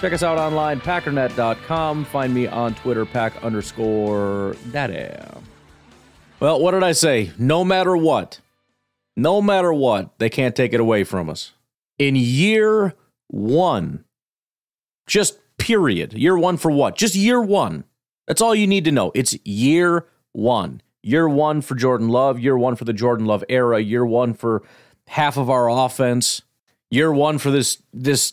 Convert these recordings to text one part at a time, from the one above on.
Check us out online, packernet.com. Find me on Twitter, pack underscore daddy. Well, what did I say? No matter what, no matter what, they can't take it away from us. In year one, just period. Year one for what? Just year one. That's all you need to know. It's year one. Year one for Jordan Love, year one for the Jordan Love era, year one for half of our offense, year one for this this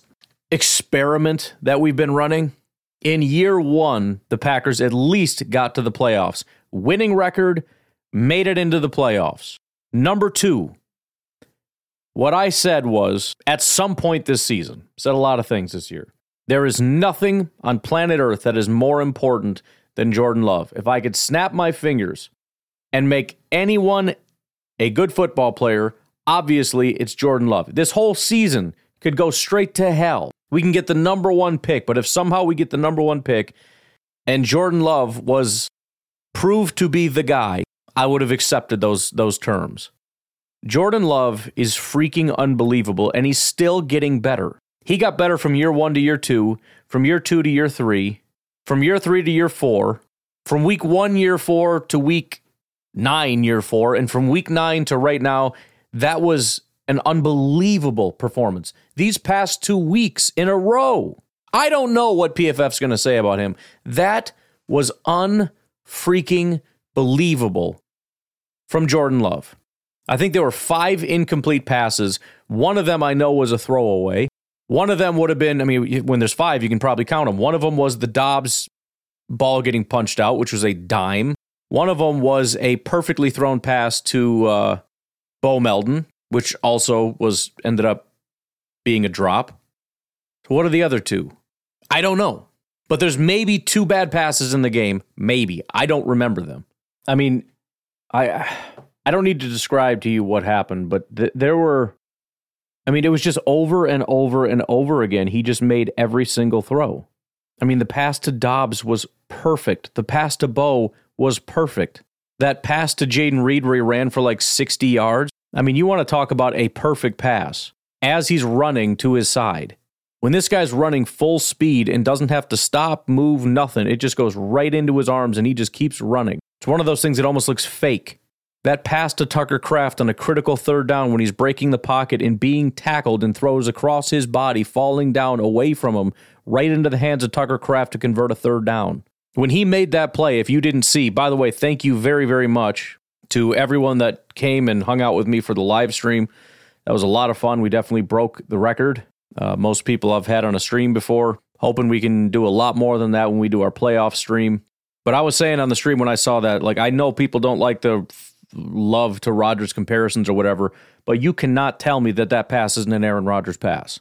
experiment that we've been running. In year one, the Packers at least got to the playoffs. Winning record, made it into the playoffs. Number two, what I said was at some point this season, said a lot of things this year. There is nothing on planet Earth that is more important than Jordan Love. If I could snap my fingers and make anyone a good football player, obviously it's Jordan Love. This whole season could go straight to hell. We can get the number one pick, but if somehow we get the number one pick and Jordan Love was proved to be the guy, I would have accepted those those terms. Jordan Love is freaking unbelievable and he's still getting better. He got better from year 1 to year 2, from year 2 to year 3, from year 3 to year 4, from week 1 year 4 to week 9 year 4 and from week 9 to right now that was an unbelievable performance. These past 2 weeks in a row. I don't know what PFF's going to say about him. That was unfreaking believable from Jordan Love. I think there were five incomplete passes. One of them I know was a throwaway. One of them would have been, I mean, when there's five, you can probably count them. One of them was the Doubs ball getting punched out, which was a dime. One of them was a perfectly thrown pass to uh, Bo Melton, which also was ended up being a drop. So what are the other two? I don't know. But there's maybe two bad passes in the game. Maybe. I don't remember them. I mean, I I don't need to describe to you what happened, but th- there were I mean, it was just over and over and over again. He just made every single throw. I mean, the pass to Doubs was perfect. The pass to Bo was perfect. That pass to Jayden Reed where he ran for like 60 yards. I mean, you want to talk about a perfect pass as he's running to his side. When this guy's running full speed and doesn't have to stop, move, nothing, it just goes right into his arms and he just keeps running. It's one of those things that almost looks fake. That pass to Tucker Kraft on a critical third down when he's breaking the pocket and being tackled and throws across his body, falling down away from him, right into the hands of Tucker Kraft to convert a third down. When he made that play, if you didn't see, by the way, thank you very, very much to everyone that came and hung out with me for the live stream. That was a lot of fun. We definitely broke the record. Uh, most people I've had on a stream before. Hoping we can do a lot more than that when we do our playoff stream. But I was saying on the stream when I saw that, like, I know people don't like the love to Rodgers comparisons or whatever, but you cannot tell me that that pass isn't an Aaron Rodgers pass.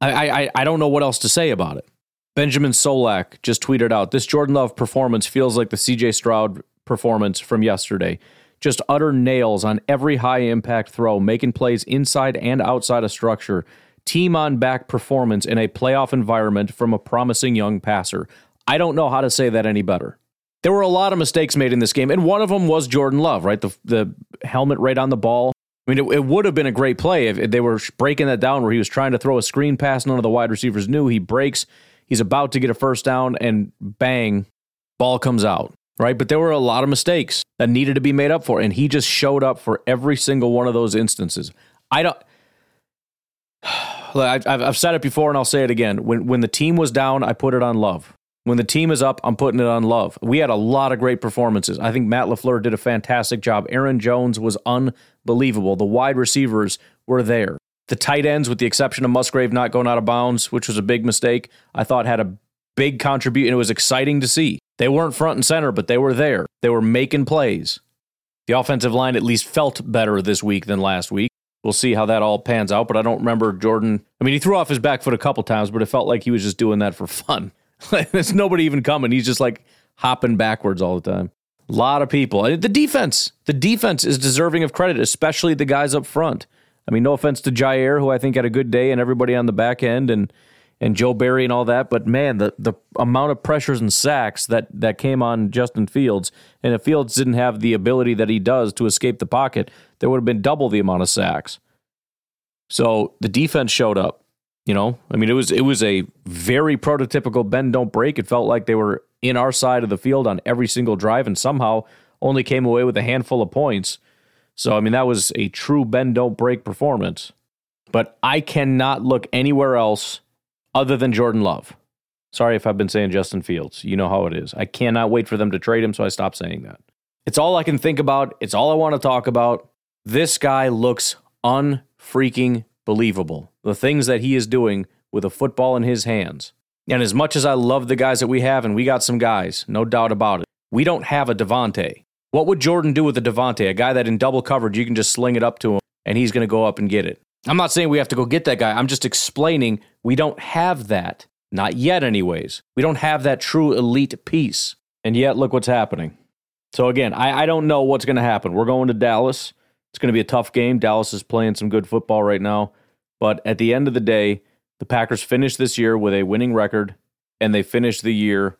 I, I, I don't know what else to say about it. Benjamin Solak just tweeted out this Jordan Love performance feels like the CJ Stroud performance from yesterday. Just utter nails on every high impact throw, making plays inside and outside of structure. Team on back performance in a playoff environment from a promising young passer. I don't know how to say that any better. There were a lot of mistakes made in this game, and one of them was Jordan Love, right? The the helmet right on the ball. I mean, it, it would have been a great play if they were breaking that down where he was trying to throw a screen pass. None of the wide receivers knew. He breaks. He's about to get a first down, and bang, ball comes out, right? But there were a lot of mistakes that needed to be made up for, and he just showed up for every single one of those instances. I don't. I've, I've said it before, and I'll say it again. When when the team was down, I put it on Love. When the team is up, I'm putting it on Love. We had a lot of great performances. I think Matt LaFleur did a fantastic job. Aaron Jones was unbelievable. The wide receivers were there. The tight ends, with the exception of Musgrave not going out of bounds, which was a big mistake, I thought had a big contribution. It was exciting to see. They weren't front and center, but they were there. They were making plays. The offensive line at least felt better this week than last week. We'll see how that all pans out, but I don't remember Jordan. I mean, he threw off his back foot a couple times, but it felt like he was just doing that for fun. There's nobody even coming. He's just like hopping backwards all the time. A lot of people. The defense, the defense is deserving of credit, especially the guys up front. I mean, no offense to Jaire, who I think had a good day, and everybody on the back end, and and Joe Barry and all that. But man, the the amount of pressures and sacks that that came on Justin Fields, and if Fields didn't have the ability that he does to escape the pocket, there would have been double the amount of sacks. So the defense showed up. You know, I mean, it was it was a very prototypical bend don't break. It felt like they were in our side of the field on every single drive, and somehow only came away with a handful of points. So I mean, that was a true bend don't break performance. But I cannot look anywhere else other than Jordan Love. Sorry if I've been saying Justin Fields. You know how it is. I cannot wait for them to trade him, so I stop saying that. It's all I can think about. It's all I want to talk about. This guy looks unfreaking believable. The things that he is doing with a football in his hands. And as much as I love the guys that we have, and we got some guys, no doubt about it, we don't have a Davante. What would Jordan do with a Davante? A guy that in double coverage you can just sling it up to him and he's going to go up and get it. I'm not saying we have to go get that guy. I'm just explaining we don't have that. Not yet, anyways. We don't have that true elite piece. And yet, look what's happening. So, again, I, I don't know what's going to happen. We're going to Dallas. It's going to be a tough game. Dallas is playing some good football right now. But at the end of the day, the Packers finished this year with a winning record, and they finished the year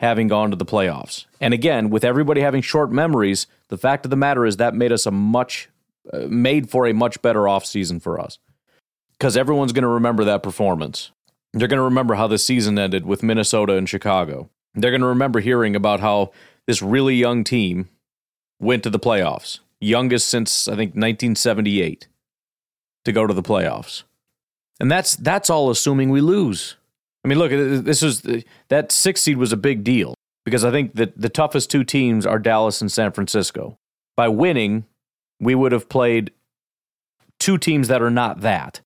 having gone to the playoffs. And again, with everybody having short memories, the fact of the matter is that made us a much made for a much better offseason for us. Cuz everyone's going to remember that performance. They're going to remember how the season ended with Minnesota and Chicago. They're going to remember hearing about how this really young team went to the playoffs. Youngest since I think 1978 to go to the playoffs. And that's that's all assuming we lose. I mean, look, this was that six seed was a big deal because I think that the toughest two teams are Dallas and San Francisco. By winning, we would have played two teams that are not that.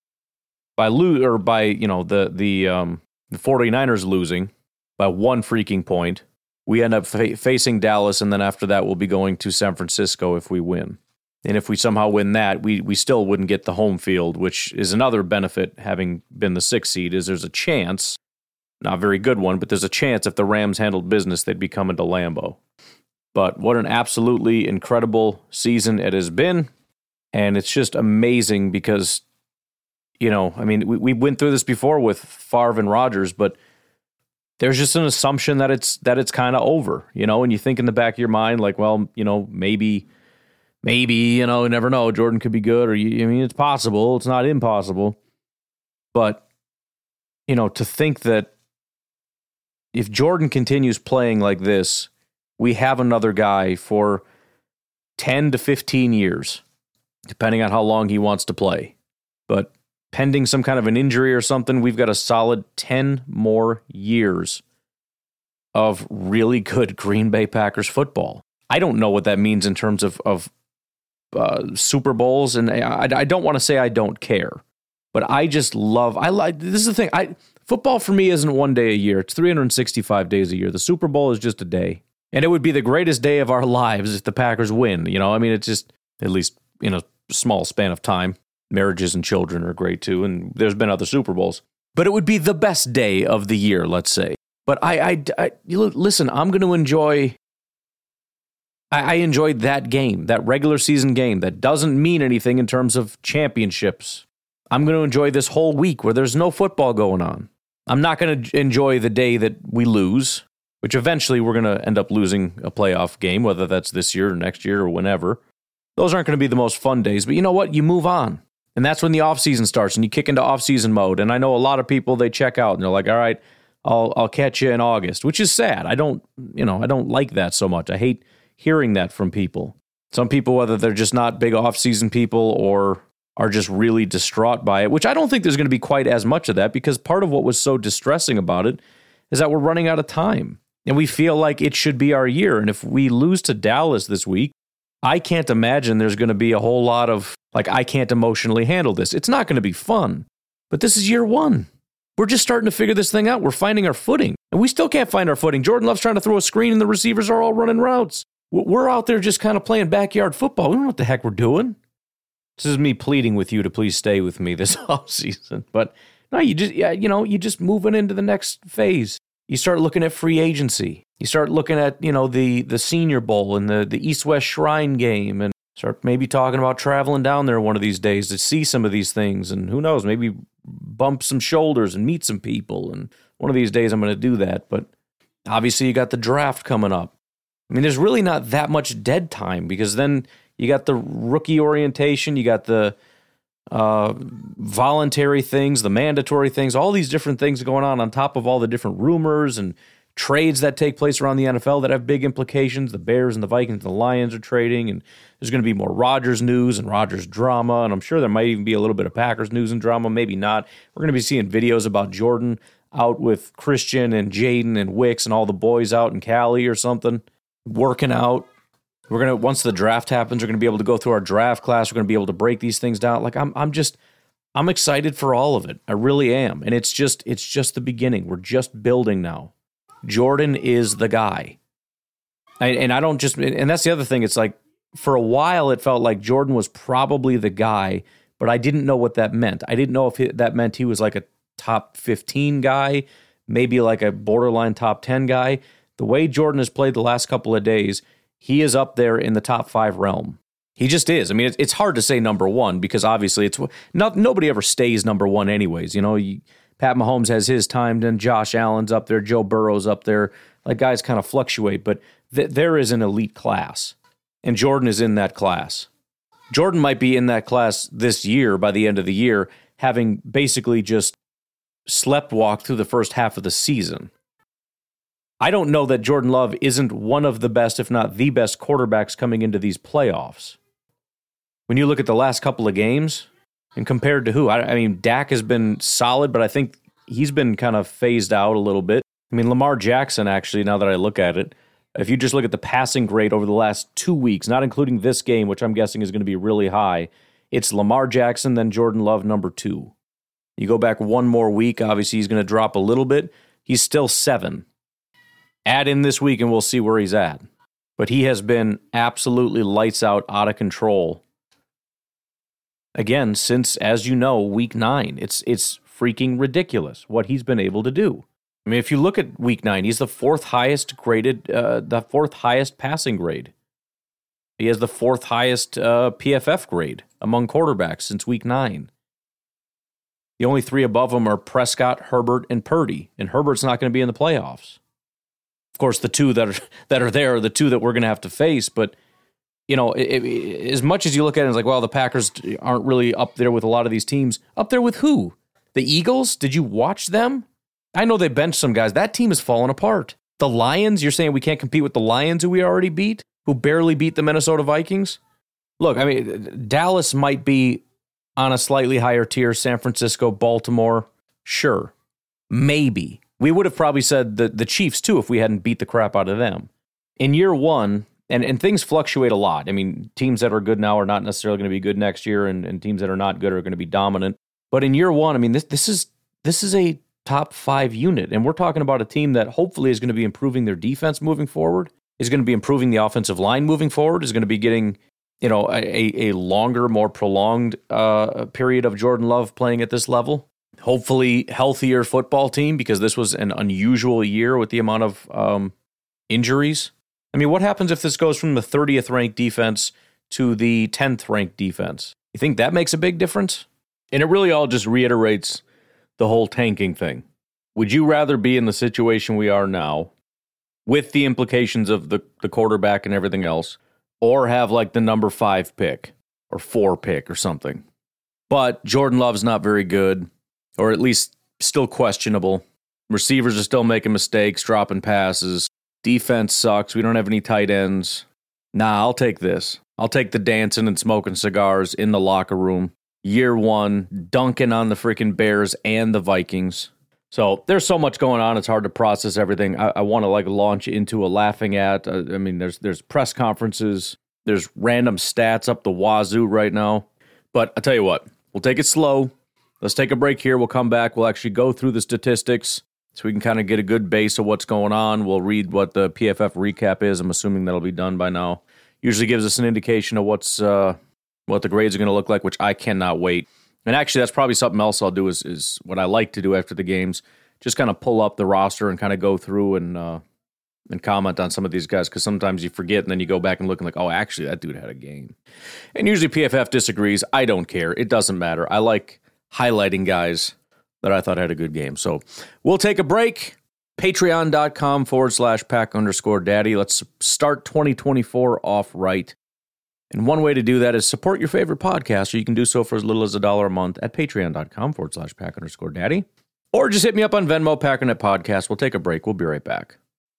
By lose or by, you know, the the um the 49ers losing by one freaking point, we end up fa- facing Dallas and then after that we'll be going to San Francisco if we win. And if we somehow win that, we we still wouldn't get the home field, which is another benefit having been the 6th seed is there's a chance not a very good one, but there's a chance if the Rams handled business, they'd be coming to Lambeau. But what an absolutely incredible season it has been. And it's just amazing because, you know, I mean, we, we went through this before with Favre and Rodgers, but there's just an assumption that it's that it's kind of over, you know, and you think in the back of your mind, like, well, you know, maybe, maybe, you know, you never know, Jordan could be good, or you, I mean, it's possible, it's not impossible, but you know, to think that if Jordan continues playing like this, we have another guy for 10 to 15 years, depending on how long he wants to play. But pending some kind of an injury or something, we've got a solid 10 more years of really good Green Bay Packers football. I don't know what that means in terms of, of uh, Super Bowls, and I, I don't want to say I don't care, but I just love. I like this is the thing. I Football for me isn't one day a year, it's 365 days a year. The Super Bowl is just a day. And it would be the greatest day of our lives if the Packers win. You know, I mean, it's just, at least in a small span of time. Marriages and children are great too. And there's been other Super Bowls. But it would be the best day of the year, let's say. But I, I, I listen, I'm going to enjoy I, enjoyed that game, that regular season game that doesn't mean anything in terms of championships. I'm going to enjoy this whole week where there's no football going on. I'm not going to enjoy the day that we lose, which eventually we're going to end up losing a playoff game, whether that's this year or next year or whenever. Those aren't going to be the most fun days, but you know what? You move on. And that's when the offseason starts and you kick into offseason mode. And I know a lot of people they check out and they're like, "All right, I'll I'll catch you in August," which is sad. I don't, you know, I don't like that so much. I hate hearing that from people. Some people whether they're just not big offseason people or are just really distraught by it, which I don't think there's going to be quite as much of that because part of what was so distressing about it is that we're running out of time and we feel like it should be our year. And if we lose to Dallas this week, I can't imagine there's going to be a whole lot of like, I can't emotionally handle this. It's not going to be fun, but this is year one. We're just starting to figure this thing out. We're finding our footing, and we still can't find our footing. Jordan Love's trying to throw a screen, and the receivers are all running routes. We're out there just kind of playing backyard football. We don't know what the heck we're doing. This is me pleading with you to please stay with me this off season. But no, you just yeah, you know, you just moving into the next phase. You start looking at free agency. You start looking at, you know, the the Senior Bowl and the the East West Shrine game and start maybe talking about traveling down there one of these days to see some of these things and who knows, maybe bump some shoulders and meet some people and one of these days I'm going to do that, but obviously you got the draft coming up. I mean, there's really not that much dead time because then you got the rookie orientation, you got the uh, voluntary things, the mandatory things, all these different things going on on top of all the different rumors and trades that take place around the NFL that have big implications. The Bears and the Vikings and the Lions are trading, and there's going to be more Rodgers news and Rodgers drama, and I'm sure there might even be a little bit of Packers news and drama, maybe not. We're going to be seeing videos about Jordan out with Christian and Jayden and Wicks and all the boys out in Cali or something, working out. We're gonna once the draft happens, we're gonna be able to go through our draft class. We're gonna be able to break these things down. Like I'm, I'm just, I'm excited for all of it. I really am, and it's just, it's just the beginning. We're just building now. Jordan is the guy, I, and I don't just, and that's the other thing. It's like for a while it felt like Jordan was probably the guy, but I didn't know what that meant. I didn't know if that meant he was like a top 15 guy, maybe like a borderline top 10 guy. The way Jordan has played the last couple of days, he is up there in the top five realm. He just is. I mean, it's, hard to say number one because obviously it's not nobody ever stays number one, anyways. You know, you, Pat Mahomes has his time, then Josh Allen's up there, Joe Burrow's up there. Like guys kind of fluctuate, but th- there is an elite class, and Jordan is in that class. Jordan might be in that class this year by the end of the year, having basically just slept walk through the first half of the season. I don't know that Jordan Love isn't one of the best, if not the best, quarterbacks coming into these playoffs. When you look at the last couple of games and compared to who, I, I mean, Dak has been solid, but I think he's been kind of phased out a little bit. I mean, Lamar Jackson, actually, now that I look at it, if you just look at the passing grade over the last two weeks, not including this game, which I'm guessing is going to be really high, it's Lamar Jackson, then Jordan Love, number two. You go back one more week, obviously he's going to drop a little bit. He's still seven. Add in this week and we'll see where he's at. But he has been absolutely lights out, out of control. Again, since as you know, week nine, it's it's freaking ridiculous what he's been able to do. I mean, if you look at week nine, he's the fourth highest graded, uh, the fourth highest passing grade. He has the fourth highest uh, PFF grade among quarterbacks since week nine. The only three above him are Prescott, Herbert, and Purdy, and Herbert's not going to be in the playoffs. Of course, the two that are that are there are the two that we're going to have to face. But you know, it, it, as much as you look at it, it's like, well, the Packers aren't really up there with a lot of these teams. Up there with who? The Eagles? Did you watch them? I know they benched some guys. That team is falling apart. The Lions? You're saying we can't compete with the Lions, who we already beat, who barely beat the Minnesota Vikings? Look, I mean, Dallas might be on a slightly higher tier, San Francisco, Baltimore, sure, maybe. We would have probably said the, the Chiefs too if we hadn't beat the crap out of them. In year one, and, and things fluctuate a lot. I mean, teams that are good now are not necessarily going to be good next year, and, and teams that are not good are going to be dominant. But in year one, I mean, this this is this is a top five unit, and we're talking about a team that hopefully is going to be improving their defense moving forward, is going to be improving the offensive line moving forward, is going to be getting you know, a, a longer, more prolonged uh, period of Jordan Love playing at this level. Hopefully, healthier football team because this was an unusual year with the amount of um, injuries. I mean, what happens if this goes from the 30th ranked defense to the 10th ranked defense? You think that makes a big difference? And it really all just reiterates the whole tanking thing. Would you rather be in the situation we are now with the implications of the, the quarterback and everything else? or have like the number five pick or four pick or something. But Jordan Love's not very good, or at least still questionable. Receivers are still making mistakes, dropping passes. Defense sucks. We don't have any tight ends. Nah, I'll take this. I'll take the dancing and smoking cigars in the locker room. Year one, dunking on the freaking Bears and the Vikings. So there's so much going on. It's hard to process everything. I, I want to like launch into a laughing at. Uh, I mean, there's there's press conferences. There's random stats up the wazoo right now. But I tell you what, we'll take it slow. Let's take a break here. We'll come back. We'll actually go through the statistics so we can kind of get a good base of what's going on. We'll read what the PFF recap is. I'm assuming that'll be done by now. Usually gives us an indication of what's uh, what the grades are going to look like, which I cannot wait. And actually, that's probably something else I'll do. Is is what I like to do after the games. Just kind of pull up the roster and kind of go through and uh, and comment on some of these guys because sometimes you forget and then you go back and look and like, oh, actually, that dude had a game. And usually PFF disagrees. I don't care. It doesn't matter. I like highlighting guys that I thought had a good game. So we'll take a break. Patreon.com forward slash pack underscore daddy. Let's start 2024 off right. And one way to do that is support your favorite podcast, or you can do so for as little as a dollar a month at patreon.com forward slash pack underscore daddy. Or just hit me up on Venmo, Packernet Podcast. We'll take a break. We'll be right back.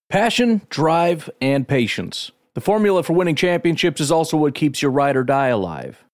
Passion, drive, and patience. The formula for winning championships is also what keeps your ride or die alive.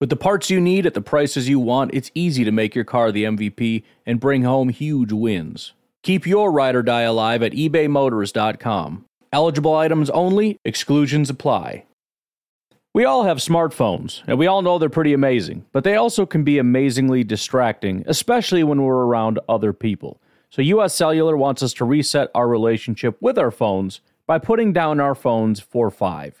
With the parts you need at the prices you want, it's easy to make your car the MVP and bring home huge wins. Keep your ride or die alive at ebaymotors.com. Eligible items only, exclusions apply. We all have smartphones, and we all know they're pretty amazing, but they also can be amazingly distracting, especially when we're around other people. So, US Cellular wants us to reset our relationship with our phones by putting down our phones for five.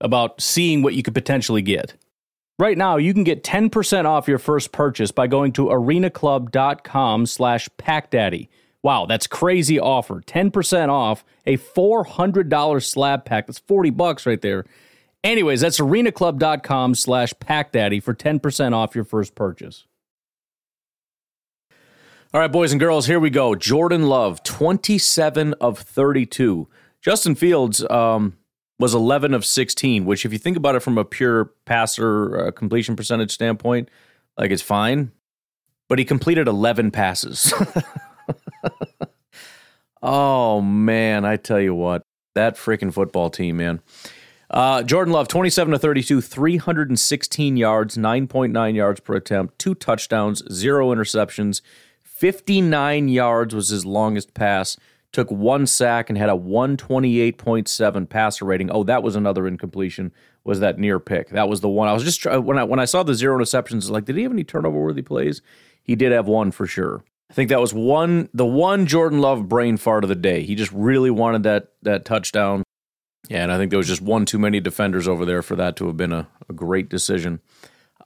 about seeing what you could potentially get. Right now, you can get 10% off your first purchase by going to arenaclub.com slash packdaddy. Wow, that's crazy offer. 10% off a $400 slab pack. That's 40 bucks right there. Anyways, that's arenaclub.com slash packdaddy for 10% off your first purchase. All right, boys and girls, here we go. Jordan Love, 27 of 32. Justin Fields um, was 11 of 16, which, if you think about it from a pure passer uh, completion percentage standpoint, like it's fine. But he completed 11 passes. oh, man, I tell you what, that freaking football team, man. Uh, Jordan Love, 27 to 32, 316 yards, 9.9 yards per attempt, two touchdowns, zero interceptions. 59 yards was his longest pass. Took one sack and had a 128.7 passer rating. Oh, that was another incompletion. Was that near pick? That was the one I was just when I when I saw the zero interceptions. Like, did he have any turnover worthy plays? He did have one for sure. I think that was one the one Jordan Love brain fart of the day. He just really wanted that that touchdown. Yeah, and I think there was just one too many defenders over there for that to have been a, a great decision.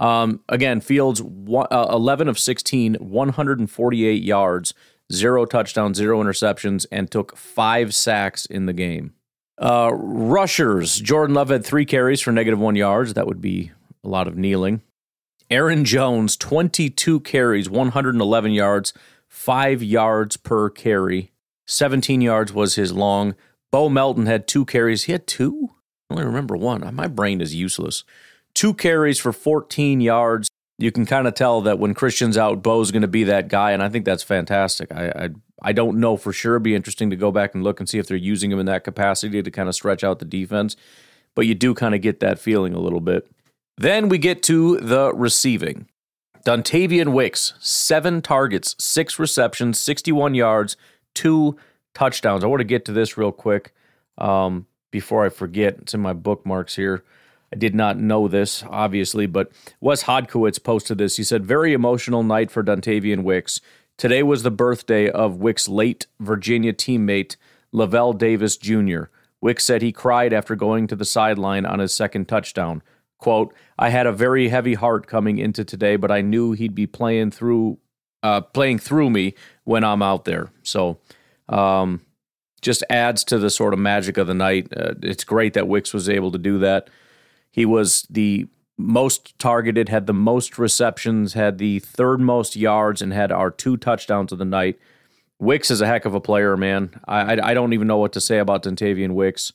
Um, again, Fields, one, uh, 11 of 16, 148 yards, zero touchdowns, zero interceptions, and took five sacks in the game. Uh, rushers, Jordan Love had three carries for negative one yards. That would be a lot of kneeling. Aaron Jones, 22 carries, 111 yards, five yards per carry. 17 yards was his long. Bo Melton had two carries. He had two? I only remember one. My brain is useless two carries for 14 yards. You can kind of tell that when Christian's out, Bo's going to be that guy, and I think that's fantastic. I, I I don't know for sure. It'd be interesting to go back and look and see if they're using him in that capacity to kind of stretch out the defense. But you do kind of get that feeling a little bit. Then we get to the receiving. Dontayvion Wicks, seven targets, six receptions, 61 yards, two touchdowns. I want to get to this real quick um, before I forget. It's in my bookmarks here. I did not know this, obviously, but Wes Hodkiewicz posted this. He said, Very emotional night for Dontayvion Wicks. Today was the birthday of Wicks' late Virginia teammate, Lavel Davis Jr. Wicks said he cried after going to the sideline on his second touchdown. quote, I had a very heavy heart coming into today, but I knew he'd be playing through uh, playing through me when I'm out there. So um, just adds to the sort of magic of the night. Uh, it's great that Wicks was able to do that. He was the most targeted, had the most receptions, had the third most yards, and had our two touchdowns of the night. Wicks is a heck of a player, man. I, I, I don't even know what to say about Dontayvion Wicks.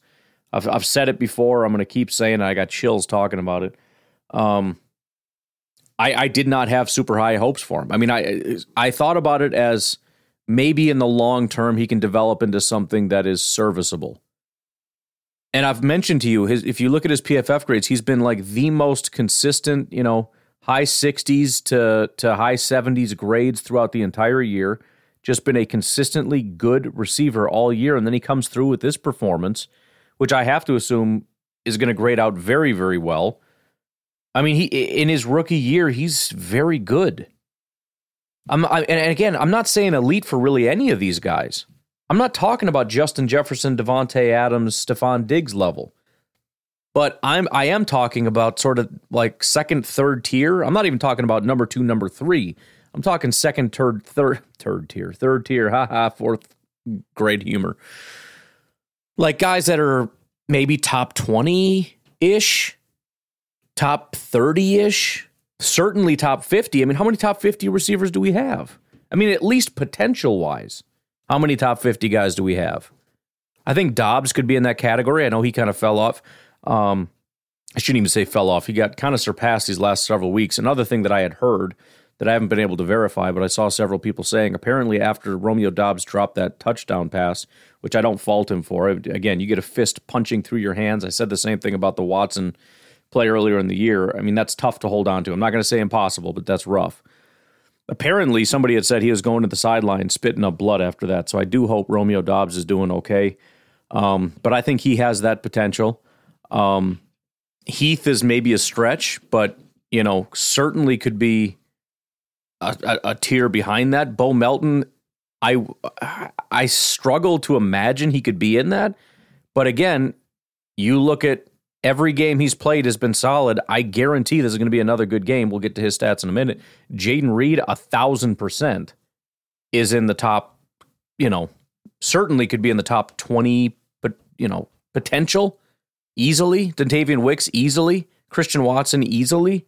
I've, I've said it before. I'm going to keep saying it. I got chills talking about it. Um, I, I did not have super high hopes for him. I mean, I I thought about it as maybe in the long term he can develop into something that is serviceable. And I've mentioned to you, his, if you look at his PFF grades, he's been like the most consistent, you know, high 60s to to high 70s grades throughout the entire year. Just been a consistently good receiver all year, and then he comes through with this performance, which I have to assume is going to grade out very, very well. I mean, he in his rookie year, he's very good. I'm, I, and again, I'm not saying elite for really any of these guys. I'm not talking about Justin Jefferson, Davante Adams, Stefon Diggs level. But I'm I am talking about sort of like second, third tier. I'm not even talking about number two, number three. I'm talking second, third, third, third tier, third tier, haha, fourth grade humor. Like guys that are maybe top 20 ish top 30 ish, certainly top 50. I mean, how many top 50 receivers do we have? I mean, at least potential wise, how many top 50 guys do we have? I think Doubs could be in that category. I know he kind of fell off. Um, I shouldn't even say fell off. He got kind of surpassed these last several weeks. Another thing that I had heard that I haven't been able to verify, but I saw several people saying apparently after Romeo Doubs dropped that touchdown pass, which I don't fault him for. Again, you get a fist punching through your hands. I said the same thing about the Watson play earlier in the year. I mean, that's tough to hold on to. I'm not going to say impossible, but that's rough. Apparently, somebody had said he was going to the sideline spitting up blood after that. So I do hope Romeo Doubs is doing okay. Um, but I think he has that potential. Um, Heath is maybe a stretch, but you know certainly could be a, a, a tier behind that. Bo Melton, I I struggle to imagine he could be in that. But again, you look at Every game he's played has been solid. I guarantee this is going to be another good game. We'll get to his stats in a minute. Jayden Reed, a thousand percent, is in the top, you know, certainly could be in the top 20, but, you know, potential easily. Dontayvion Wicks easily. Christian Watson easily.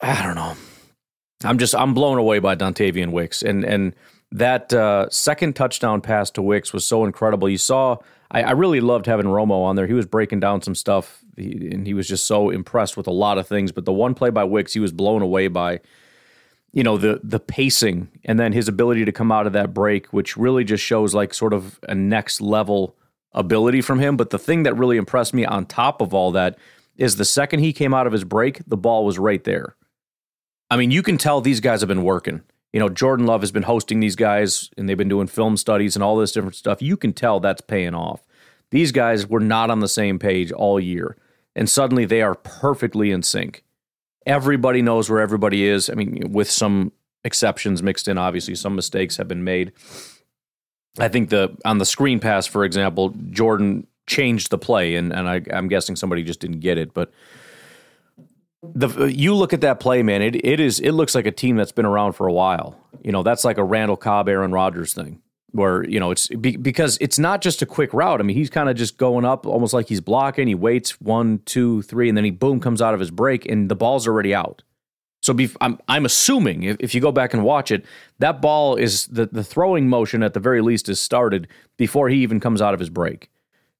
I don't know. I'm just I'm blown away by Dontayvion Wicks and and that uh, second touchdown pass to Wicks was so incredible. You saw I, I, really loved having Romo on there. He was breaking down some stuff, he, and he was just so impressed with a lot of things. But the one play by Wicks, he was blown away by, you know, the the pacing and then his ability to come out of that break, which really just shows like sort of a next level ability from him. But the thing that really impressed me on top of all that is the second he came out of his break, the ball was right there. I mean, you can tell these guys have been working you know, Jordan Love has been hosting these guys and they've been doing film studies and all this different stuff. You can tell that's paying off. These guys were not on the same page all year, and suddenly they are perfectly in sync. Everybody knows where everybody is. I mean, with some exceptions mixed in, obviously, some mistakes have been made. I think the on the screen pass, for example, Jordan changed the play, and, and I, I'm guessing somebody just didn't get it, but the uh, you look at that play, man. It it is it looks like a team that's been around for a while. You know, that's like a Randall Cobb, Aaron Rodgers thing, where you know it's be, because it's not just a quick route. I mean, he's kind of just going up, almost like he's blocking. He waits one, two, three, and then he boom comes out of his break, and the ball's already out. So be, I'm I'm assuming if, if you go back and watch it, that ball is the the throwing motion at the very least is started before he even comes out of his break.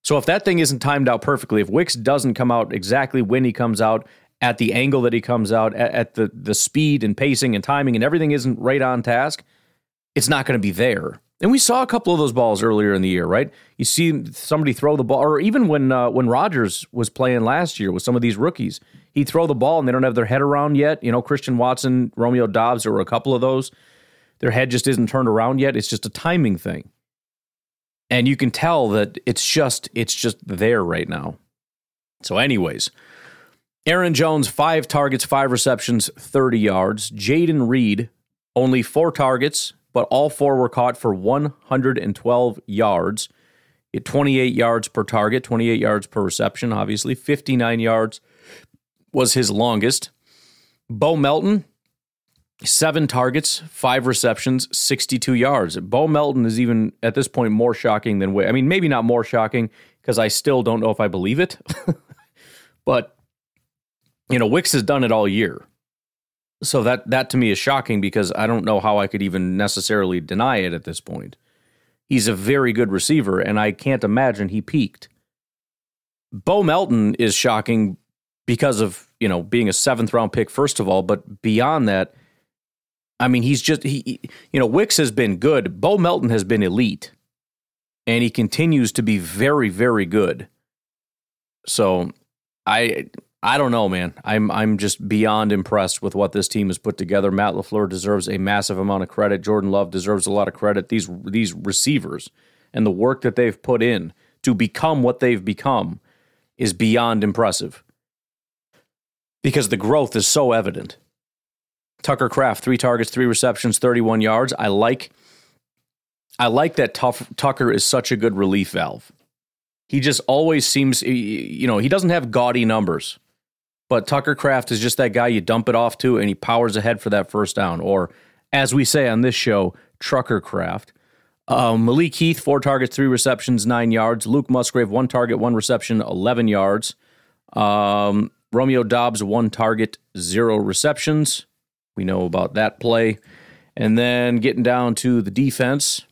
So if that thing isn't timed out perfectly, if Wicks doesn't come out exactly when he comes out at the angle that he comes out, at, at the the speed and pacing and timing and everything isn't right on task, it's not going to be there. And we saw a couple of those balls earlier in the year, right? You see somebody throw the ball, or even when uh, when Rodgers was playing last year with some of these rookies, he'd throw the ball and they don't have their head around yet. You know, Christian Watson, Romeo Doubs, there were a couple of those. Their head just isn't turned around yet. It's just a timing thing, and you can tell that it's just it's just there right now. So, anyways, Aaron Jones, five targets, five receptions, 30 yards. Jayden Reed, only four targets, but all four were caught for 112 yards. At 28 yards per target, 28 yards per reception, obviously, 59 yards was his longest. Bo Melton, seven targets, five receptions, 62 yards. Bo Melton is even at this point more shocking than I mean, maybe not more shocking because I still don't know if I believe it. but you know, Wicks has done it all year. So that that to me is shocking because I don't know how I could even necessarily deny it at this point. He's a very good receiver, and I can't imagine he peaked. Bo Melton is shocking because of you know being a seventh round pick first of all, but beyond that, I mean he's just he you know Wicks has been good. Bo Melton has been elite, and he continues to be very very good. So I I don't know, man. I'm I'm just beyond impressed with what this team has put together. Matt LaFleur deserves a massive amount of credit. Jordan Love deserves a lot of credit. These these receivers and the work that they've put in to become what they've become is beyond impressive. Because the growth is so evident. Tucker Kraft, three targets, three receptions, 31 yards. I like I like that tough, Tucker is such a good relief valve. He just always seems, you know, he doesn't have gaudy numbers but Tucker Kraft is just that guy you dump it off to and he powers ahead for that first down. Or, as we say on this show, Trucker Kraft. Um, Malik Heath, four targets, three receptions, nine yards. Luke Musgrave, one target, one reception, 11 yards. Um, Romeo Doubs, one target, zero receptions. We know about that play. And then getting down to the defense,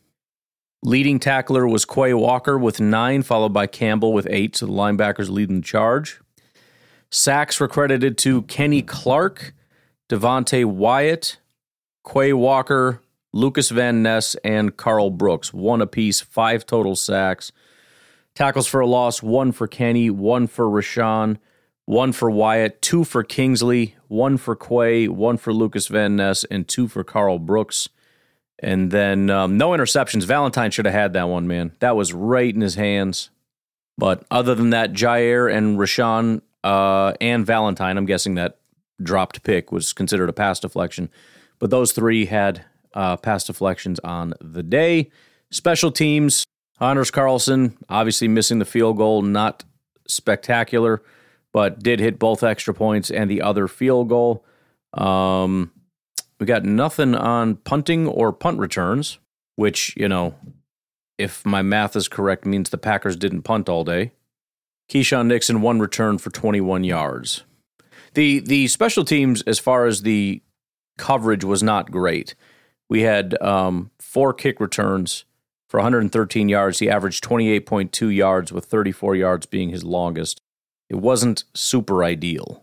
leading tackler was Quay Walker with nine, followed by Campbell with eight. So the linebackers leading the charge. Sacks were credited to Kenny Clark, Devonte Wyatt, Quay Walker, Lucas Van Ness, and Karl Brooks. One apiece, five total sacks. Tackles for a loss, one for Kenny, one for Rashan, one for Wyatt, two for Kingsley, one for Quay, one for Lucas Van Ness, and two for Karl Brooks. And then um, no interceptions. Valentine should have had that one, man. That was right in his hands. But other than that, Jaire and Rashawn uh, and Valentine. I'm guessing that dropped pick was considered a pass deflection, but those three had uh, pass deflections on the day. Special teams, Anders Carlson, obviously missing the field goal, not spectacular, but did hit both extra points and the other field goal. Um, we got nothing on punting or punt returns, which, you know, if my math is correct, means the Packers didn't punt all day. Keisean Nixon one return for 21 yards. The the special teams as far as the coverage was not great. We had um, four kick returns for 113 yards. He averaged 28.2 yards with 34 yards being his longest. It wasn't super ideal.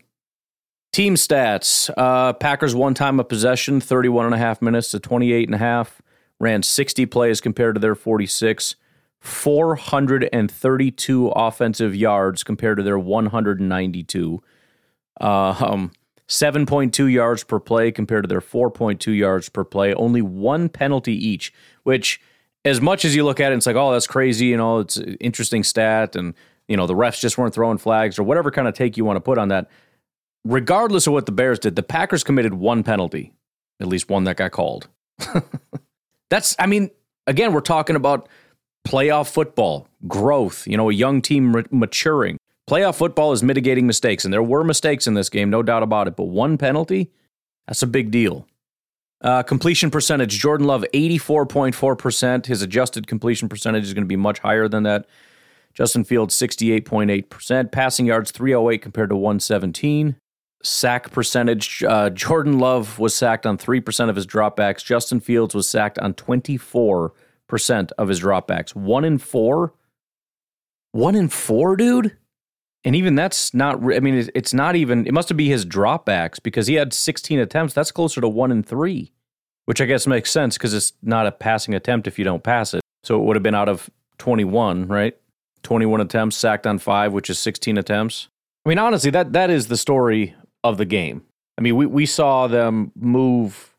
Team stats uh, Packers one time of possession, 31 and a half minutes to 28 and a half. Ran 60 plays compared to their 46. 432 offensive yards compared to their 192. Uh, um, 7.2 yards per play compared to their 4.2 yards per play. Only one penalty each, which, as much as you look at it, it's like, oh, that's crazy. You know, it's an interesting stat. And, you know, the refs just weren't throwing flags or whatever kind of take you want to put on that. Regardless of what the Bears did, the Packers committed one penalty, at least one that got called. that's, I mean, again, we're talking about playoff football, growth, you know, a young team maturing. Playoff football is mitigating mistakes, and there were mistakes in this game, no doubt about it. But one penalty, that's a big deal. Uh, completion percentage Jordan Love, 84.4%. His adjusted completion percentage is going to be much higher than that. Justin Fields, 68.8%. Passing yards, 308 compared to 117. Sack percentage uh, Jordan Love was sacked on 3% of his dropbacks. Justin Fields was sacked on 24 percent of his dropbacks. One in four. One in four, dude. And even that's not. I mean, it's not even. It must be his dropbacks because he had 16 attempts. That's closer to one in three, which I guess makes sense because it's not a passing attempt if you don't pass it. So it would have been out of 21, right? 21 attempts, sacked on five, which is 16 attempts. I mean, honestly, that that is the story of the game. I mean, we, we saw them move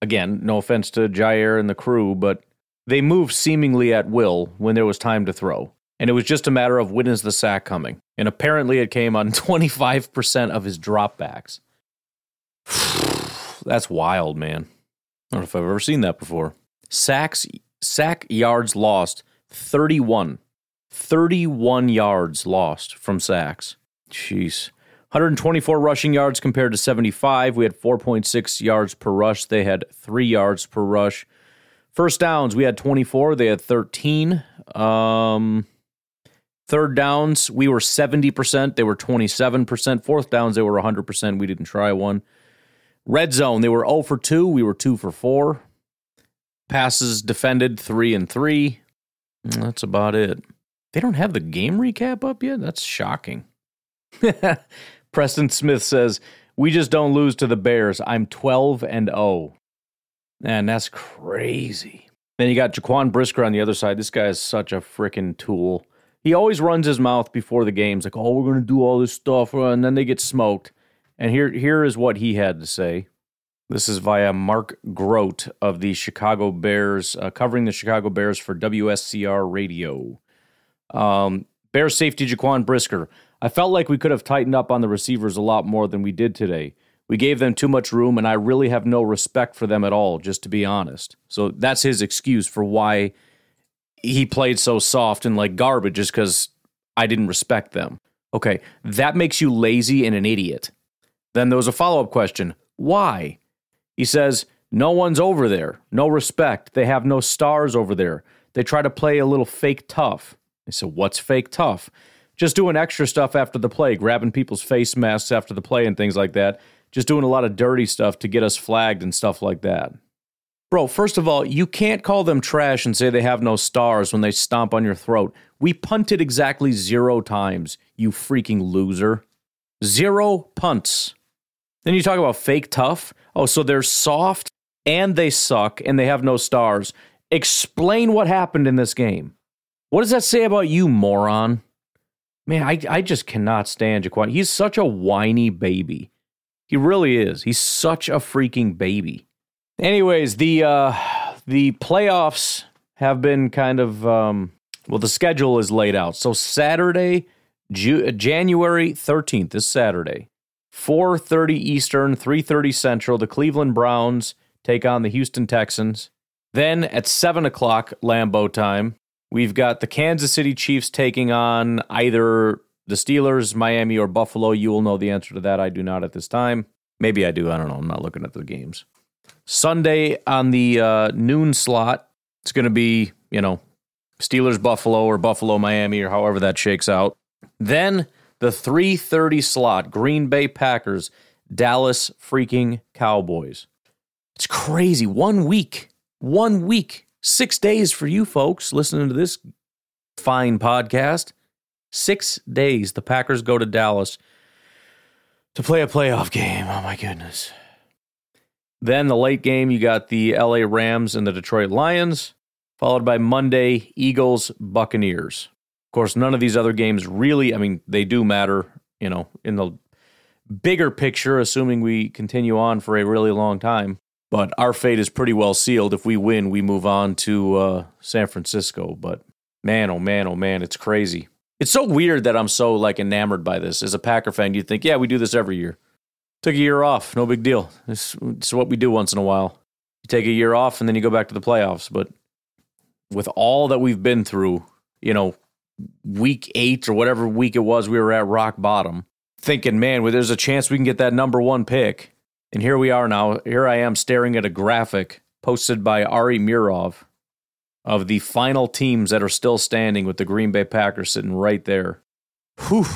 again, no offense to Jaire and the crew, but they moved seemingly at will when there was time to throw. And it was just a matter of when is the sack coming. And apparently it came on 25% of his dropbacks. That's wild, man. I don't know if I've ever seen that before. Sacks, sack yards lost 31. 31 yards lost from sacks. Jeez. 124 rushing yards compared to 75. We had 4.6 yards per rush. They had three yards per rush. First downs, we had 24. They had 13. Um, third downs, we were 70%. They were 27%. Fourth downs, they were 100%. We didn't try one. Red zone, they were 0 for 2. We were 2 for 4. Passes defended 3 and 3. That's about it. They don't have the game recap up yet? That's shocking. Preston Smith says, We just don't lose to the Bears. I'm 12 and 0. Man, that's crazy. Then you got Jaquan Brisker on the other side. This guy is such a freaking tool. He always runs his mouth before the games, like, "Oh, we're going to do all this stuff," and then they get smoked. And here, here is what he had to say. This is via Mark Grote of the Chicago Bears, uh, covering the Chicago Bears for WSCR Radio. Um, Bears safety Jaquan Brisker. I felt like we could have tightened up on the receivers a lot more than we did today. We gave them too much room, and I really have no respect for them at all, just to be honest. So that's his excuse for why he played so soft and like garbage, just because I didn't respect them. Okay, that makes you lazy and an idiot. Then there was a follow up question why? He says, No one's over there. No respect. They have no stars over there. They try to play a little fake tough. I said, What's fake tough? Just doing extra stuff after the play, grabbing people's face masks after the play and things like that just doing a lot of dirty stuff to get us flagged and stuff like that. Bro, first of all, you can't call them trash and say they have no stars when they stomp on your throat. We punted exactly zero times, you freaking loser. Zero punts. Then you talk about fake tough. Oh, so they're soft and they suck and they have no stars. Explain what happened in this game. What does that say about you, moron? Man, I, I just cannot stand Jaquan. He's such a whiny baby. He really is. He's such a freaking baby. Anyways, the uh, the playoffs have been kind of um, well, the schedule is laid out. So Saturday, Ju- January thirteenth, this Saturday, four thirty Eastern, three thirty Central. The Cleveland Browns take on the Houston Texans. Then at seven o'clock Lambeau time, we've got the Kansas City Chiefs taking on either the Steelers, Miami, or Buffalo, you will know the answer to that. I do not at this time. Maybe I do. I don't know. I'm not looking at the games. Sunday on the uh, noon slot, it's going to be, you know, Steelers, Buffalo, or Buffalo, Miami, or however that shakes out. Then the 3:30 slot, Green Bay Packers, Dallas freaking Cowboys. It's crazy. One week. One week. Six days for you folks listening to this fine podcast. Six days the Packers go to Dallas to play a playoff game. Oh my goodness. Then the late game, you got the LA Rams and the Detroit Lions, followed by Monday, Eagles, Buccaneers. Of course, none of these other games really, I mean, they do matter, you know, in the bigger picture, assuming we continue on for a really long time. But our fate is pretty well sealed. If we win, we move on to uh, San Francisco. But man, oh man, oh man, it's crazy. It's so weird that I'm so like enamored by this. As a Packer fan, you'd think, yeah, we do this every year. Took a year off, no big deal. It's, it's what we do once in a while. You take a year off and then you go back to the playoffs. But with all that we've been through, you know, week eight or whatever week it was, we were at rock bottom, thinking, man, well, there's a chance we can get that number one pick. And here we are now. Here I am staring at a graphic posted by Ari Meirov of the final teams that are still standing with the Green Bay Packers sitting right there. Whew.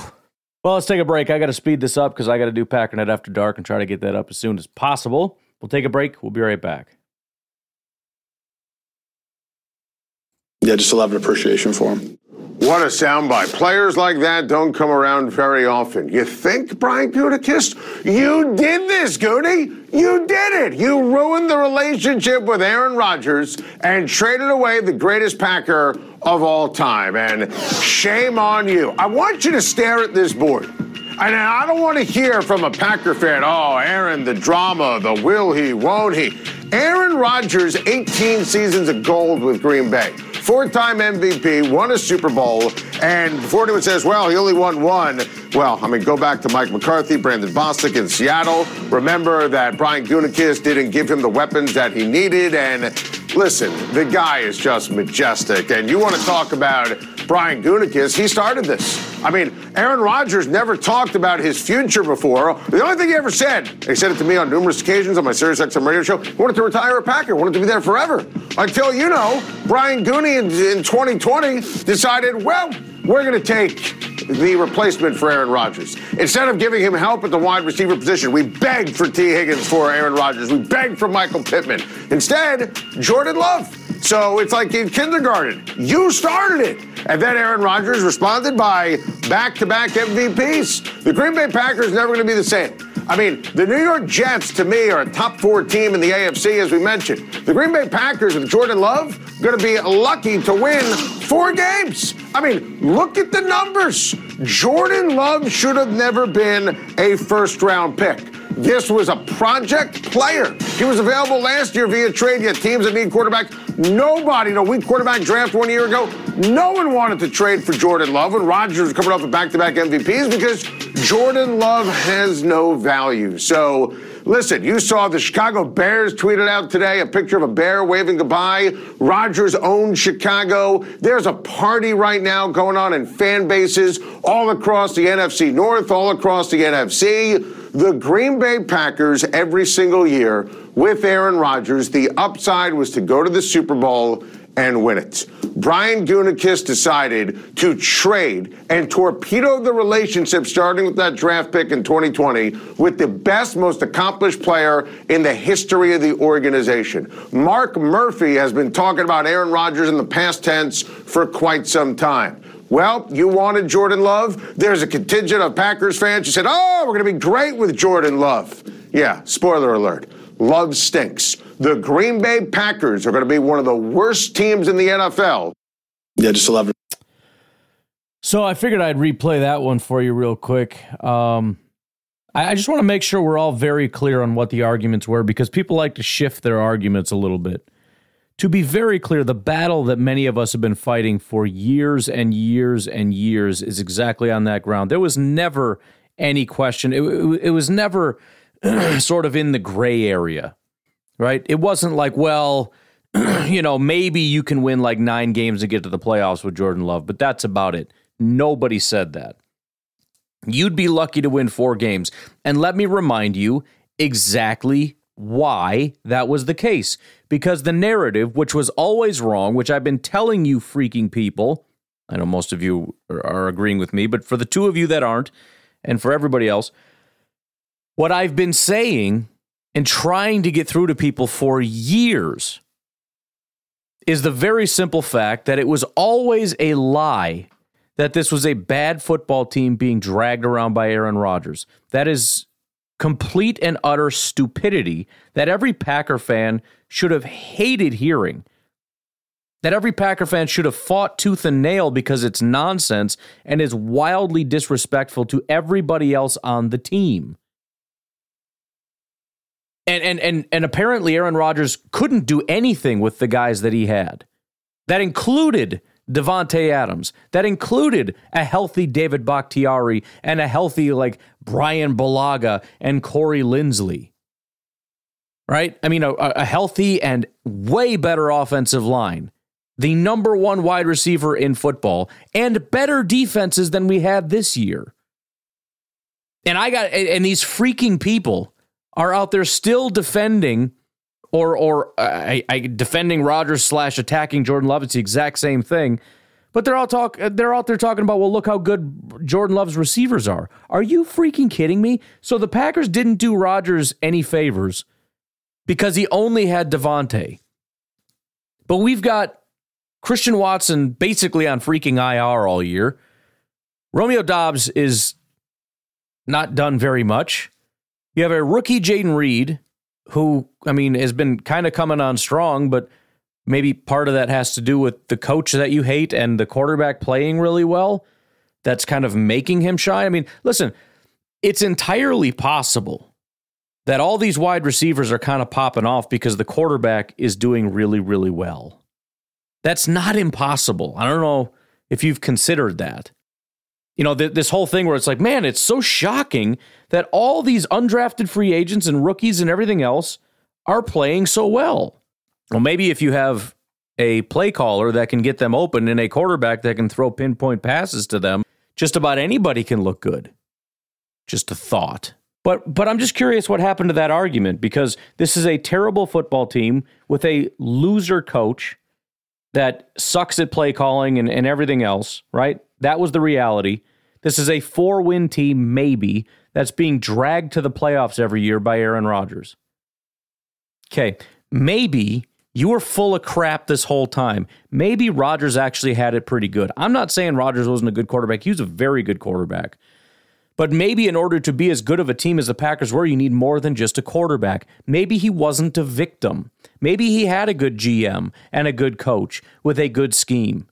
Well, let's take a break. I got to speed this up because I got to do Packernet After Dark and try to get that up as soon as possible. We'll take a break. We'll be right back. Yeah, just still have an appreciation for him. What a soundbite. Players like that don't come around very often. You think, Brian Gutekunst? You did this, Goody. You did it. You ruined the relationship with Aaron Rodgers and traded away the greatest Packer of all time. And shame on you. I want you to stare at this board. And I don't want to hear from a Packer fan, oh, Aaron, the drama, the will he, won't he. Aaron Rodgers, 18 seasons of gold with Green Bay four time MVP, won a Super Bowl, and before anyone says, well, he only won one, well, I mean, go back to Mike McCarthy, Brandon Bostick in Seattle. Remember that Brian Gutekunst didn't give him the weapons that he needed, and listen, the guy is just majestic. And you want to talk about Brian Gutekunst, he started this. I mean, Aaron Rodgers never talked about his future before. The only thing he ever said, he said it to me on numerous occasions on my SiriusXM radio show, he wanted to retire a Packer, wanted to be there forever. Until, you know, Brian Gooney in, in 2020 decided, well, we're going to take the replacement for Aaron Rodgers. Instead of giving him help at the wide receiver position, we begged for Tee Higgins for Aaron Rodgers. We begged for Michael Pittman. Instead, Jordan Love. So it's like in kindergarten. You started it. And then Aaron Rodgers responded by back to back MVPs. The Green Bay Packers never going to be the same. I mean, the New York Jets, to me, are a top four team in the AFC, as we mentioned. The Green Bay Packers with Jordan Love going to be lucky to win four games. I mean, look at the numbers. Jordan Love should have never been a first round pick. This was a project player. He was available last year via trade. Yet teams that need quarterback. Nobody in a weak quarterback draft one year ago. No one wanted to trade for Jordan Love when Rodgers was coming off of back-to-back MVPs because Jordan Love has no value. So. Listen, you saw the Chicago Bears tweeted out today a picture of a bear waving goodbye. Rodgers owns Chicago. There's a party right now going on in fan bases all across the NFC North, all across the NFC the Green Bay Packers every single year with Aaron Rodgers, the upside was to go to the Super Bowl and win it. Brian Gutekunst decided to trade and torpedo the relationship starting with that draft pick in 2020 with the best, most accomplished player in the history of the organization. Mark Murphy has been talking about Aaron Rodgers in the past tense for quite some time. Well, you wanted Jordan Love. There's a contingent of Packers fans who said, oh, we're going to be great with Jordan Love. Yeah, spoiler alert. Love stinks. The Green Bay Packers are going to be one of the worst teams in the NFL. Yeah, just 11. So I figured I'd replay that one for you real quick. Um, I, I just want to make sure we're all very clear on what the arguments were because people like to shift their arguments a little bit to be very clear, the battle that many of us have been fighting for years and years and years is exactly on that ground. There was never any question. It, it, it was never sort of in the gray area, right? It wasn't like, well, you know, maybe you can win like nine games and get to the playoffs with Jordan Love, but that's about it. Nobody said that. You'd be lucky to win four games. And let me remind you exactly why that was the case. Because the narrative, which was always wrong, which I've been telling you freaking people, I know most of you are agreeing with me, but for the two of you that aren't, and for everybody else, what I've been saying and trying to get through to people for years is the very simple fact that it was always a lie that this was a bad football team being dragged around by Aaron Rodgers. That is complete and utter stupidity that every Packer fan should have hated hearing. That every Packer fan should have fought tooth and nail because it's nonsense and is wildly disrespectful to everybody else on the team. And and and and apparently Aaron Rodgers couldn't do anything with the guys that he had. That included Davante Adams. That included a healthy David Bakhtiari and a healthy like Bryan Bulaga and Corey Linsley. Right? I mean, a, a healthy and way better offensive line. The number one wide receiver in football and better defenses than we had this year. And I got, and these freaking people are out there still defending or or uh, I, I, defending Rodgers slash attacking Jordan Love. It's the exact same thing. But they're all talk. Uh, they're out there talking about, well, look how good Jordan Love's receivers are. Are you freaking kidding me? So the Packers didn't do Rodgers any favors because he only had Davante. But we've got Christian Watson basically on freaking IR all year. Romeo Doubs is not done very much. You have a rookie Jayden Reed who, I mean, has been kind of coming on strong, but maybe part of that has to do with the coach that you hate and the quarterback playing really well. That's kind of making him shy. I mean, listen, it's entirely possible that all these wide receivers are kind of popping off because the quarterback is doing really, really well. That's not impossible. I don't know if you've considered that. You know, th- this whole thing where it's like, man, it's so shocking that all these undrafted free agents and rookies and everything else are playing so well. Well, maybe if you have a play caller that can get them open and a quarterback that can throw pinpoint passes to them, just about anybody can look good. Just a thought. But but I'm just curious what happened to that argument because this is a terrible football team with a loser coach that sucks at play calling and, and everything else, right? That was the reality. This is a four win team, maybe, that's being dragged to the playoffs every year by Aaron Rodgers. Okay, maybe you were full of crap this whole time. Maybe Rodgers actually had it pretty good. I'm not saying Rodgers wasn't a good quarterback. He was a very good quarterback. But maybe in order to be as good of a team as the Packers were, you need more than just a quarterback. Maybe he wasn't a victim. Maybe he had a good GM and a good coach with a good scheme.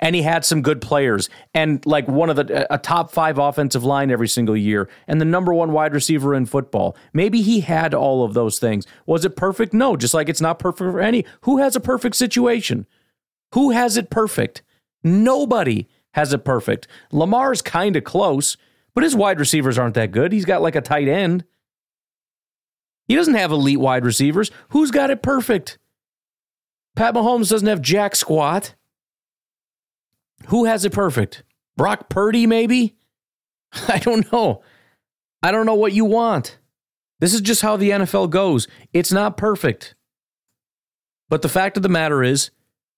And he had some good players and like one of the a top 5 offensive line every single year and the number 1 wide receiver in football. Maybe he had all of those things. Was it perfect? No, just like it's not perfect for any. Who has a perfect situation? Who has it perfect? Nobody has it perfect. Lamar's kind of close but his wide receivers aren't that good. He's got like a tight end. He doesn't have elite wide receivers. Who's got it perfect? Pat Mahomes doesn't have jack squat. Who has it perfect? Brock Purdy, maybe? I don't know. I don't know what you want. This is just how the NFL goes. It's not perfect. But the fact of the matter is,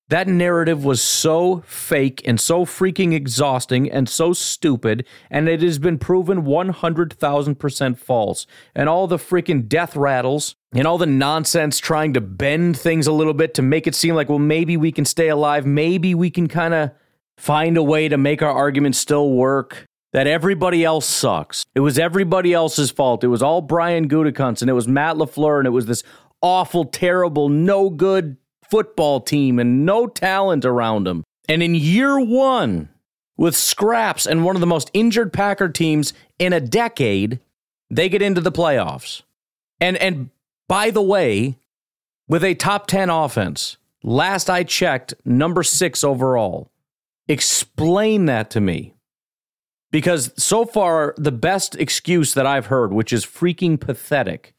that narrative was so fake and so freaking exhausting and so stupid, and it has been proven 100,000% false. And all the freaking death rattles and all the nonsense trying to bend things a little bit to make it seem like, well, maybe we can stay alive. Maybe we can kind of find a way to make our argument still work. That everybody else sucks. It was everybody else's fault. It was all Brian Gutekunst and it was Matt LaFleur and it was this awful, terrible, no good football team and no talent around him. And in year one, with scraps and one of the most injured Packer teams in a decade, they get into the playoffs. And and by the way, with a top 10 offense, last I checked, number 6 overall. Explain that to me. Because so far the best excuse that I've heard, which is freaking pathetic,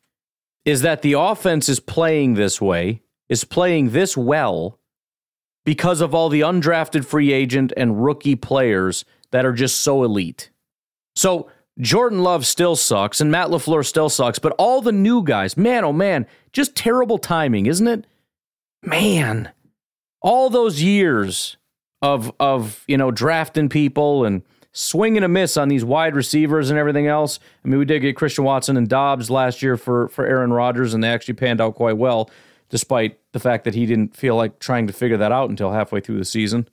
is that the offense is playing this way is playing this well because of all the undrafted free agent and rookie players that are just so elite. So Jordan Love still sucks and Matt LaFleur still sucks, but all the new guys, man, oh man, just terrible timing, isn't it? Man, all those years of of, you know, drafting people and swinging a miss on these wide receivers and everything else. I mean, we did get Christian Watson and Doubs last year for for Aaron Rodgers and they actually panned out quite well despite the fact that he didn't feel like trying to figure that out until halfway through the season.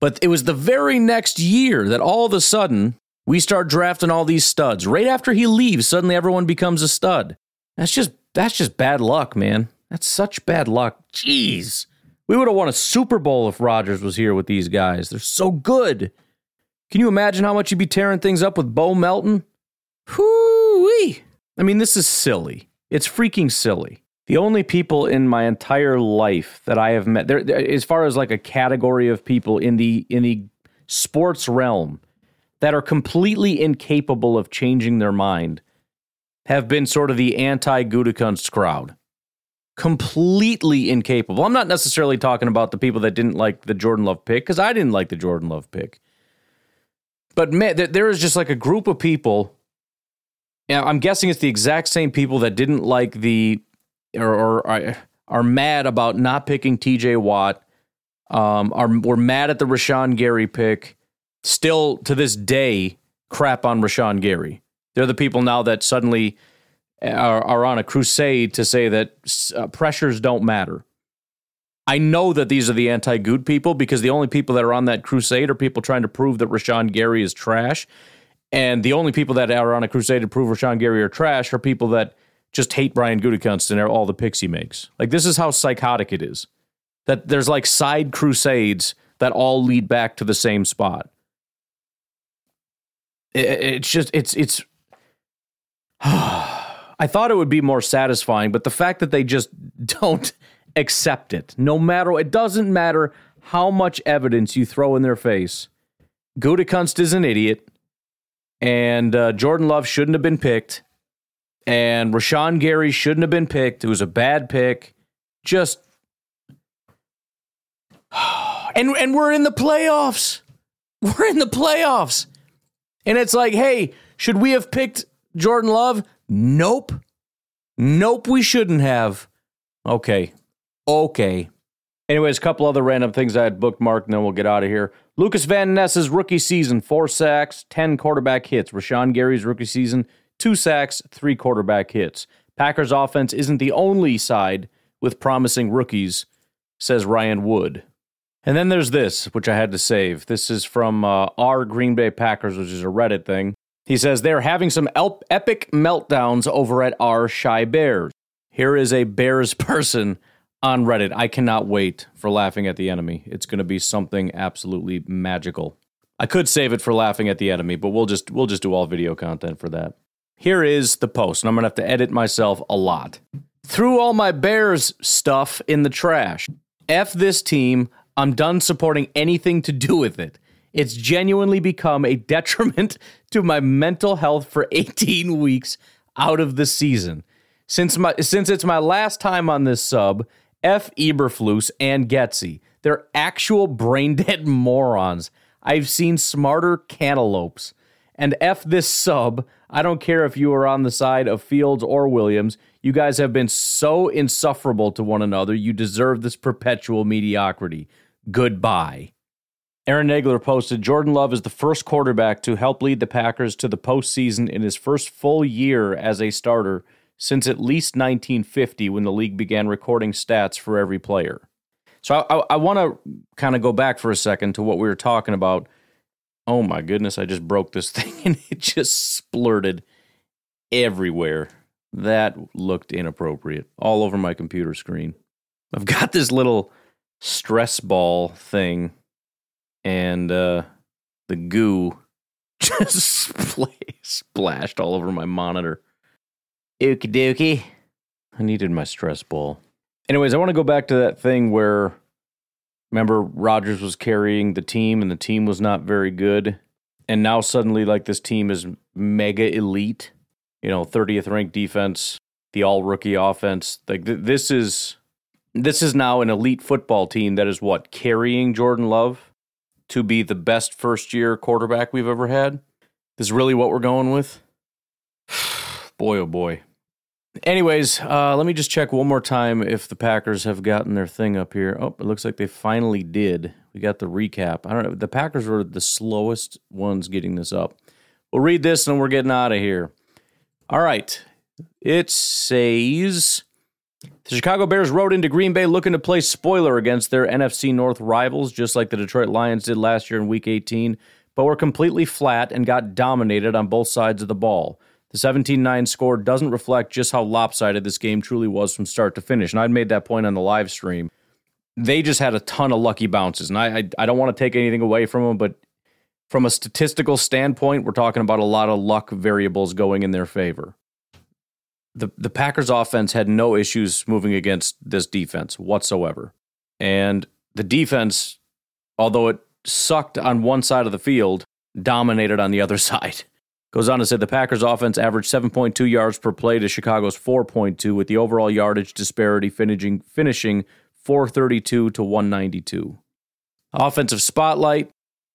But it was the very next year that all of a sudden we start drafting all these studs. Right after he leaves, suddenly everyone becomes a stud. That's just that's just bad luck, man. That's such bad luck. Jeez. We would have won a Super Bowl if Rodgers was here with these guys. They're so good. Can you imagine how much you'd be tearing things up with Bo Melton? Whoo-wee. I mean, this is silly. It's freaking silly. The only people in my entire life that I have met, there, as far as like a category of people in the in the sports realm that are completely incapable of changing their mind, have been sort of the anti Gutekunst crowd. Completely incapable. I'm not necessarily talking about the people that didn't like the Jordan Love pick because I didn't like the Jordan Love pick. But man, there is just like a group of people. Yeah, I'm guessing it's the exact same people that didn't like the or, or are mad about not picking TJ Watt. Um, are we're mad at the Rashan Gary pick. Still to this day, crap on Rashan Gary. They're the people now that suddenly are, are on a crusade to say that uh, pressures don't matter. I know that these are the anti good people because the only people that are on that crusade are people trying to prove that Rashan Gary is trash. And the only people that are on a crusade to prove Rashan Gary are trash are people that just hate Brian Gutekunst and all the picks he makes. Like this is how psychotic it is. That there's like side crusades that all lead back to the same spot. It, it's just it's it's. I thought it would be more satisfying, but the fact that they just don't accept it, no matter it doesn't matter how much evidence you throw in their face. Gutekunst is an idiot, and uh, Jordan Love shouldn't have been picked and Rashan Gary shouldn't have been picked. It was a bad pick. Just and and we're in the playoffs. We're in the playoffs. And it's like, hey, should we have picked Jordan Love? Nope. Nope, we shouldn't have. Okay. Okay. Anyways, a couple other random things I had bookmarked, and then we'll get out of here. Lucas Van Ness's rookie season, four sacks, 10 quarterback hits. Rashan Gary's rookie season, two sacks, three quarterback hits. Packers offense isn't the only side with promising rookies, says Ryan Wood. And then there's this, which I had to save. This is from uh, our Green Bay Packers, which is a Reddit thing. He says they're having some epic meltdowns over at our Shy Bears. Here is a Bears person on Reddit. I cannot wait for laughing at the enemy. It's going to be something absolutely magical. I could save it for laughing at the enemy, but we'll just we'll just do all video content for that. Here is the post, and I'm going to have to edit myself a lot. Threw all my Bears stuff in the trash. F this team. I'm done supporting anything to do with it. It's genuinely become a detriment to my mental health for 18 weeks out of the season. Since my since it's my last time on this sub, F Eberflus and Getsy. They're actual brain dead morons. I've seen smarter cantaloupes. And F this sub. I don't care if you are on the side of Fields or Williams. You guys have been so insufferable to one another. You deserve this perpetual mediocrity. Goodbye. Aaron Nagler posted Jordan Love is the first quarterback to help lead the Packers to the postseason in his first full year as a starter since at least 1950 when the league began recording stats for every player. So I, I, I want to kind of go back for a second to what we were talking about. Oh my goodness, I just broke this thing and it just splurted everywhere. That looked inappropriate all over my computer screen. I've got this little stress ball thing and uh, the goo just splashed all over my monitor. Okie dokie. I needed my stress ball. Anyways, I want to go back to that thing where remember Rodgers was carrying the team and the team was not very good. And now suddenly, like, this team is mega elite. You know, 30th ranked defense, the all rookie offense. Like, th- this is. This is now an elite football team that is what carrying Jordan Love to be the best first year quarterback we've ever had. This is really what we're going with. boy, oh boy. Anyways, uh, let me just check one more time if the Packers have gotten their thing up here. Oh, it looks like they finally did. We got the recap. I don't know. The Packers were the slowest ones getting this up. We'll read this and we're getting out of here. All right. It says the Chicago Bears rode into Green Bay looking to play spoiler against their NFC North rivals, just like the Detroit Lions did last year in Week 18, but were completely flat and got dominated on both sides of the ball. The 17 9 score doesn't reflect just how lopsided this game truly was from start to finish. And I'd made that point on the live stream. They just had a ton of lucky bounces. And I, I, I don't want to take anything away from them, but from a statistical standpoint, we're talking about a lot of luck variables going in their favor the the Packers offense had no issues moving against this defense whatsoever. And the defense, although it sucked on one side of the field, dominated on the other side. Goes on to say the Packers offense averaged 7.2 yards per play to Chicago's 4.2 with the overall yardage disparity finishing finishing 432 to 192. Offensive spotlight,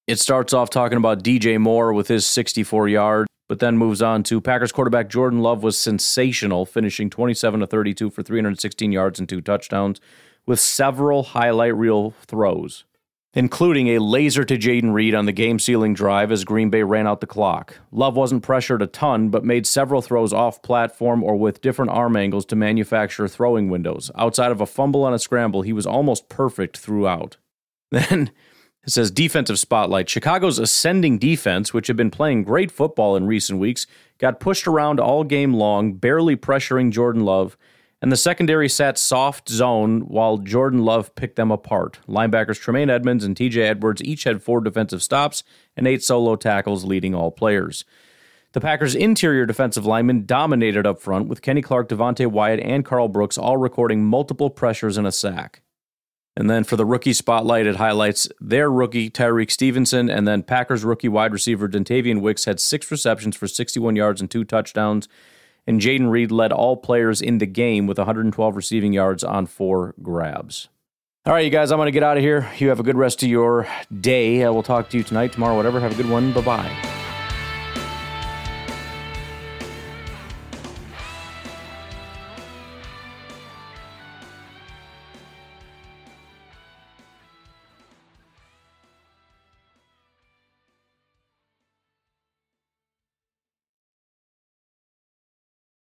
it starts off talking about DJ Moore with his 64 yards but then moves on to Packers quarterback Jordan Love was sensational, finishing 27 to 32 for 316 yards and two touchdowns, with several highlight reel throws, including a laser to Jayden Reed on the game sealing drive as Green Bay ran out the clock. Love wasn't pressured a ton, but made several throws off platform or with different arm angles to manufacture throwing windows. Outside of a fumble on a scramble, he was almost perfect throughout. Then it says defensive spotlight. Chicago's ascending defense, which had been playing great football in recent weeks, got pushed around all game long, barely pressuring Jordan Love, and the secondary sat soft zone while Jordan Love picked them apart. Linebackers Tremaine Edmunds and TJ Edwards each had four defensive stops and eight solo tackles, leading all players. The Packers' interior defensive linemen dominated up front, with Kenny Clark, Devonte Wyatt, and Karl Brooks all recording multiple pressures and a sack. And then for the rookie spotlight, it highlights their rookie, Tyrique Stevenson, and then Packers rookie wide receiver, Dontayvion Wicks, had six receptions for 61 yards and two touchdowns. And Jayden Reed led all players in the game with 112 receiving yards on four grabs. All right, you guys, I'm going to get out of here. You have a good rest of your day. I will talk to you tonight, tomorrow, whatever. Have a good one. Bye bye.